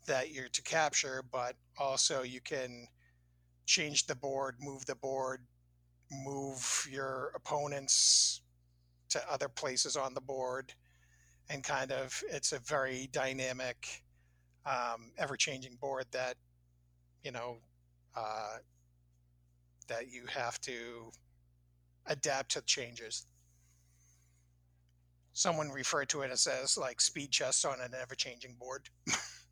that you're to capture, but also you can change the board, move the board, move your opponents to other places on the board, and kind of it's a very dynamic, um, ever-changing board that you know uh, that you have to adapt to changes. Someone referred to it as, as like speed chess on an ever-changing board. (laughs)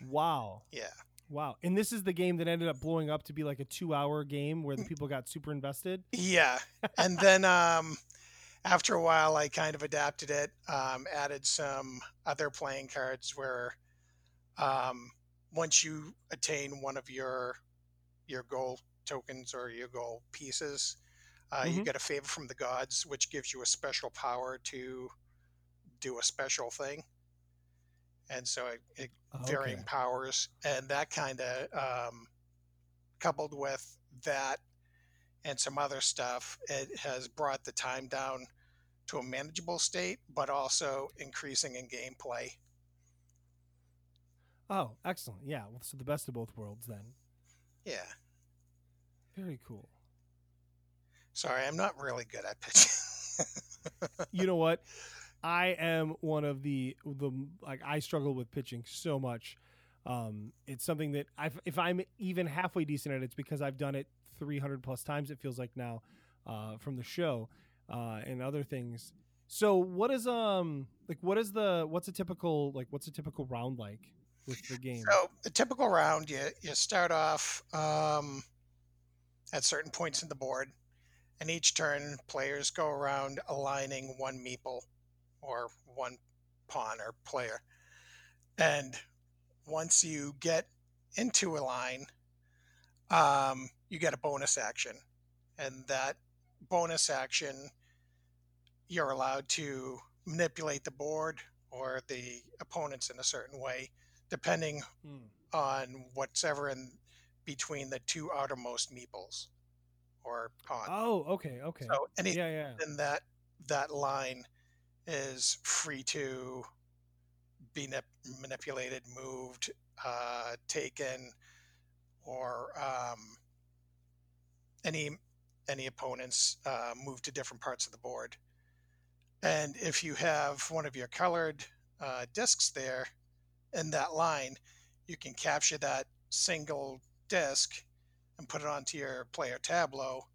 wow. Yeah. Wow. And this is the game that ended up blowing up to be like a two hour game where the people got super invested. Yeah. And then um, after a while, I kind of adapted it, um, added some other playing cards where um, once you attain one of your your goal tokens or your goal pieces, uh, you Mhm. get a favor from the gods, which gives you a special power to do a special thing. And so it, it varying powers, and that kind of um, coupled with that and some other stuff, it has brought the time down to a manageable state, but also increasing in gameplay. Oh, excellent. Yeah. Well, so the best of both worlds then. Yeah. Very cool. Sorry, I'm not really good at pitching. you know what? I am one of the the like I struggle with pitching so much. Um, it's something that I if I'm even halfway decent at it, it's because I've done it 300 plus times. It feels like now uh, from the show uh, and other things. So what is um like what is the what's a typical like what's a typical round like with the game? So a typical round, you you start off um, at certain points in the board, and each turn players go around aligning one meeple or one pawn or player, and once you get into a line, um, you get a bonus action, and that bonus action you're allowed to manipulate the board or the opponents in a certain way depending Hmm. on what's ever in between the two outermost meeples or pawns. Oh, okay, okay. So anything yeah, yeah. in that that line is free to be nip- manipulated, moved, uh, taken, or um, any any opponents uh, to different parts of the board. And if you have one of your colored uh, discs there in that line, you can capture that single disc and put it onto your player tableau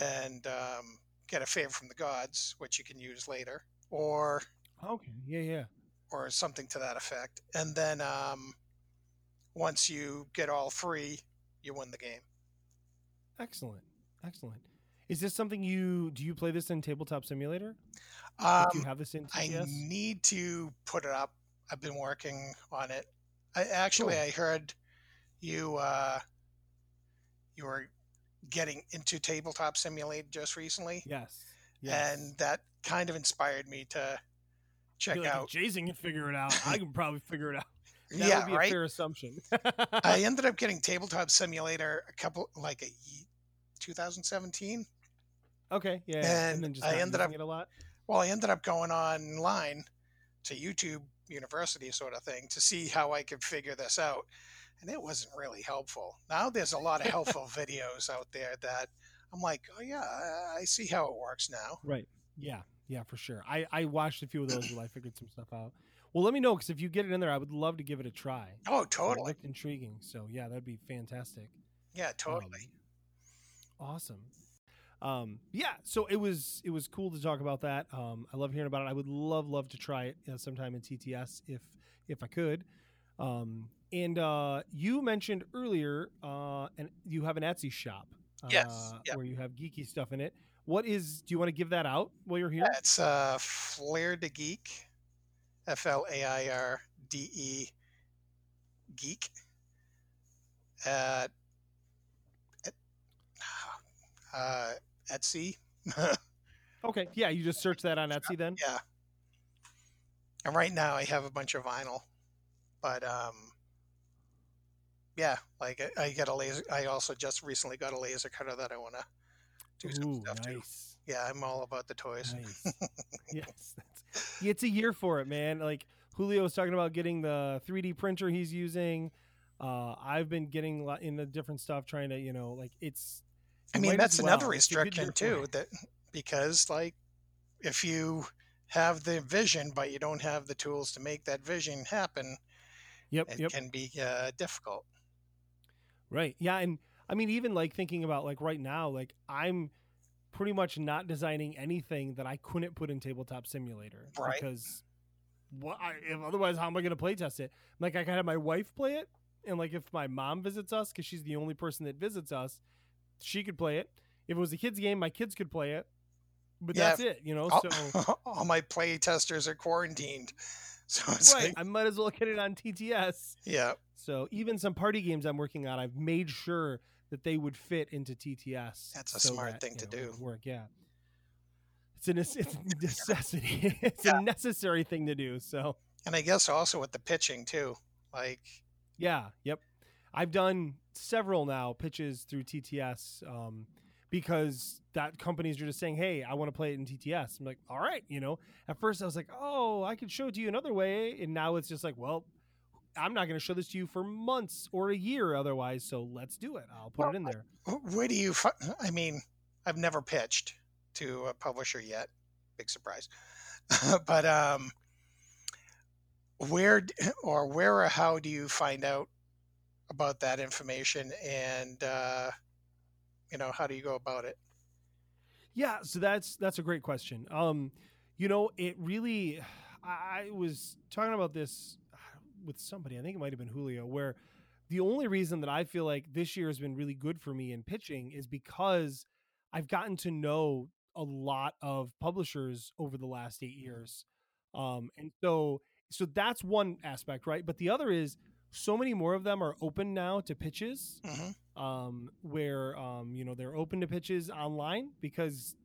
and um, get a favor from the gods, which you can use later, or Okay, yeah, yeah. or something to that effect. And then um, once you get all three, you win the game. Excellent, excellent. Is this something you do? You play this in Tabletop Simulator? Um, do you have this in I need to put it up. I've been working on it. I actually Cool. I heard you uh, you were getting into tabletop simulator just recently, Yes. yes. and that kind of inspired me to check like, out. Jason can figure it out. I can probably figure it out. (laughs) That yeah, would be a right. fair assumption. (laughs) I ended up getting tabletop simulator a couple like a 2017. okay, yeah. And then just I ended up- it a lot. Well, I ended up going online to YouTube University sort of thing to see how I could figure this out. And it wasn't really helpful. Now there's a lot of helpful (laughs) videos out there that I'm like, oh, yeah, I- see how it works now. Right. Yeah. Yeah, for sure. I I watched a few of those while I figured some stuff out. Well, let me know because if you get it in there, I would love to give it a try. Oh, totally. looked intriguing. So yeah, that'd be fantastic. Yeah, totally. Um, awesome. Um, yeah, so it was it was cool to talk about that. Um, I love hearing about it. I would love love to try it uh, sometime in TTS if if I could. Um, and uh, you mentioned earlier, uh, and you have an Etsy shop. Uh, Yes, yep. where you have geeky stuff in it. What is? Do you want to give that out while you're here? It's uh, Flair de Geek, F L A I R D E Geek. At, at (sighs) uh, Etsy. (laughs) Okay, yeah, you just search that on Etsy then. Yeah. And right now I have a bunch of vinyl, but um, yeah, like I, I get a laser. I also just recently got a laser cutter that I want to do some Ooh, stuff nice. Yeah, I'm all about the toys. Nice. (laughs) yes, it's a year for it, man. Like Julio was talking about getting the 3D printer he's using. Uh, I've been getting in the different stuff, trying to, you know, like it's. I mean, that's another well. It's a good restriction too. That because like if you have the vision but you don't have the tools to make that vision happen, Yep, it yep. can be uh, difficult. Right. Yeah, and I mean even like thinking about like right now, like I'm pretty much not designing anything that I couldn't put in tabletop simulator Right. because what I, if otherwise how am I going to play test it? Like I can have my wife play it and like if my mom visits us cuz she's the only person that visits us, she could play it. If it was a kids game, my kids could play it. But Yeah, that's it, you know. All, So (laughs) all my play testers are quarantined, so it's right, like, I might as well get it on TTS. yeah, So even some party games I'm working on, I've made sure that they would fit into TTS. That's a so smart that, thing to know, do. Work, yeah. It's a (laughs) (laughs) it's a necessity. it's Yeah. a necessary thing to do. So and I guess also with the pitching too. Like, yeah, yep. I've done several now pitches through TTS um, because that companies are just saying, "Hey, I want to play it in TTS." I'm like, "All right," you know. At first, I was like, "Oh, I could show it to you another way," and now it's just like, "Well, I'm not going to show this to you for months or a year otherwise, so let's do it. I'll put it in there." where do you? fi- I mean, I've never pitched to a publisher yet. Big surprise, (laughs) but um, where or where or how do you find out about that information, and uh, you know, how do you go about it? Yeah, so that's that's a great question. Um, you know, it really I was talking about this with somebody, I think it might have been Julio, where the only reason that I feel like this year has been really good for me in pitching is because I've gotten to know a lot of publishers over the last 8 years. Um, and so so that's one aspect, right? But the other is so many more of them are open now to pitches hmm um, where um, you know they're open to pitches online because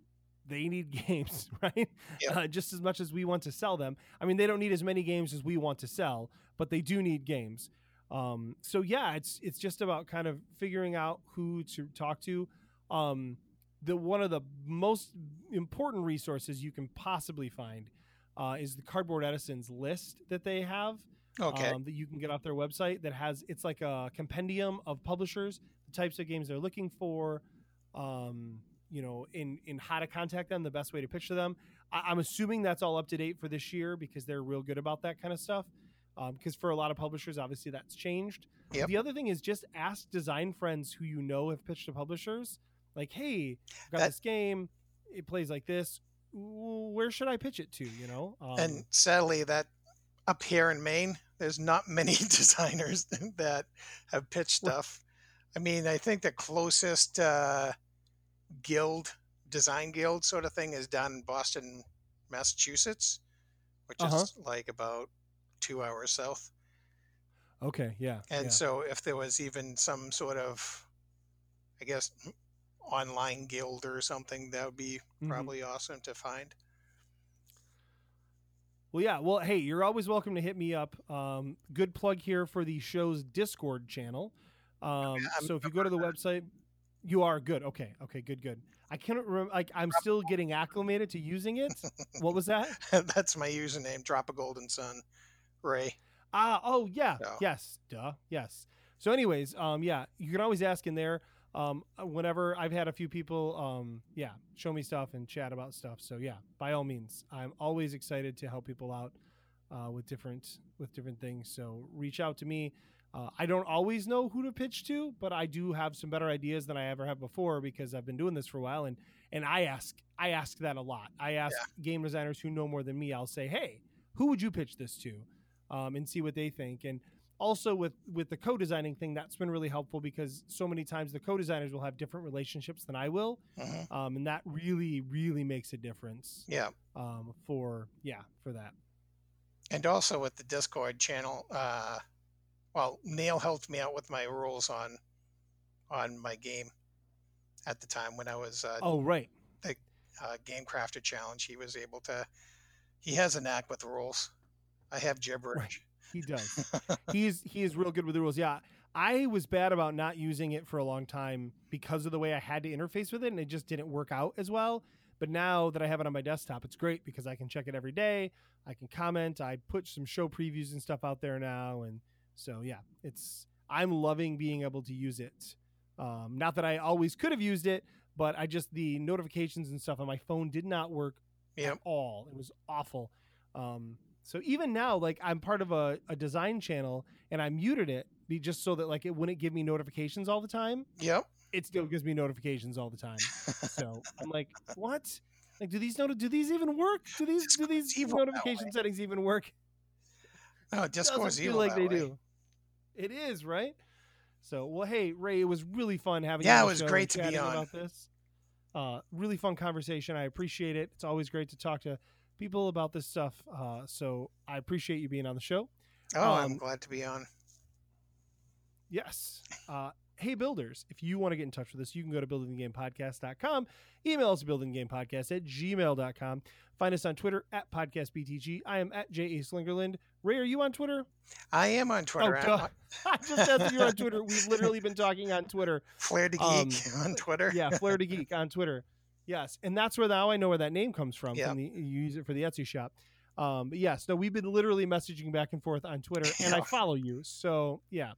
they need (laughs) games, right? Uh, just as much as we want to sell them. I mean, they don't need as many games as we want to sell, but they do need games. Um, so yeah, it's it's just about kind of figuring out who to talk to. Um, the one of the most important resources you can possibly find uh, is the Cardboard Edison's list that they have Okay. um, that you can get off their website that has it's like a compendium of publishers the types of games they're looking for um, you know in in how to contact them the best way to pitch to them. I, i'm assuming that's all up to date for this year because they're real good about that kind of stuff because for a lot of publishers obviously that's changed. Yep. the other thing is just ask design friends who you know have pitched to publishers like hey i've got That- this game. It plays like this. Where should i pitch it to? You know? Um, and sadly, that up here in Maine, there's not many (laughs) designers (laughs) that have pitched stuff. I mean, I think the closest uh, guild, design guild sort of thing, is down in Boston, Massachusetts, which Uh-huh. is like about two hours south. okay yeah And yeah. so, if there was even some sort of, I guess, online guild or something, that would be Mhm. probably awesome to find. Well, yeah. Well, hey, you're always welcome to hit me up. Um, good plug here for the show's Discord channel. Um, I'm so if you go to the website, you are good. Okay. Okay. Good. Good. I can't remember. Like, I'm still getting acclimated to using it. (laughs) What was that? That's my username. Drop a golden sun, Ray. Ah. Oh, yeah. So- Yes. Duh. Yes. So, anyways, um, yeah, you can always ask in there. Um, whenever I've had a few people, um, yeah, show me stuff and chat about stuff. So yeah, by all means, I'm always excited to help people out uh, with different with different things. So reach out to me. Uh, I don't always know who to pitch to, but I do have some better ideas than I ever have before because I've been doing this for a while. And and I ask I ask that a lot. I ask game designers who know more than me. I'll say, hey, who would you pitch this to, um, and see what they think. And also with with the co-designing thing, that's been really helpful because so many times the co-designers will have different relationships than I will, Mhm. um, and that really really makes a difference Yeah. um, for yeah for that. And also with the Discord channel, uh, well, Neil helped me out with my rules on on my game at the time when I was uh, Oh right, The uh, Game Crafter Challenge. He was able to. He has a knack with rules. I have gibberish. He does. (laughs) he's he is real good with the rules. Yeah, I was bad about not using it for a long time because of the way I had to interface with it, and it just didn't work out as well. But now that I have it on my desktop, it's great because I can check it every day. I can comment. I put some show previews and stuff out there now, and so yeah, it's I'm loving being able to use it. Um, not that I always could have used it, but I just the notifications and stuff on my phone did not work Yep. at all. It was awful. Um, so even now, like I'm part of a, a design channel and I muted it be just so that like it wouldn't give me notifications all the time. Yep. It still gives me notifications all the time. (laughs) So I'm like, what? Like, do these not- do these even work? Do these do these notification settings even work? No, Discord's evil like they way. do. It is right. So well, hey Ray, it was really fun having. Yeah, you it was great to be on. about this. Uh, really fun conversation. I appreciate it. It's always great to talk to people about this stuff. Uh, so I appreciate you being on the show. Oh, I'm Um, glad to be on. Yes. Uh, hey, builders, if you want to get in touch with us, you can go to buildingthegamepodcast.com. Email us at buildingthegamepodcast at gmail.com. Find us on Twitter at podcastbtg. I am at J.A. Slingerland. Ray, are you on Twitter? I am on Twitter. oh, I'm. (laughs) I just asked you're on Twitter. We've literally been talking on Twitter. Flair de Um, Geek (laughs) on Twitter. Yeah, Flair de Geek on Twitter. Yes. And that's where now I know where that name comes from. Yep. From the, you use it for the Etsy shop. Um, but yes, no, we've been literally messaging back and forth on Twitter, (laughs) and I follow you. So yeah.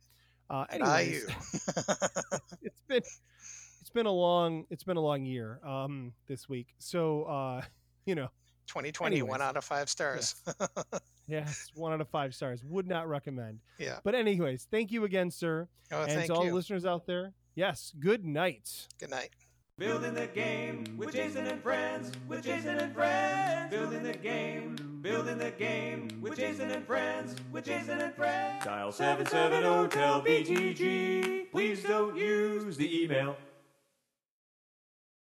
Uh, anyways, you. (laughs) (laughs) it's been it's been a long it's been a long year um this week so uh you know 2020, one out of five stars. yeah it's one out of five stars would not recommend yeah. but anyways thank you again sir Oh, and thank to all you. the listeners out there yes good night Good night. Building the game with Jason and friends, with Jason and friends. Building the game, building the game with Jason and friends, with Jason and friends. Dial 770 tell BTG. Please don't use the email.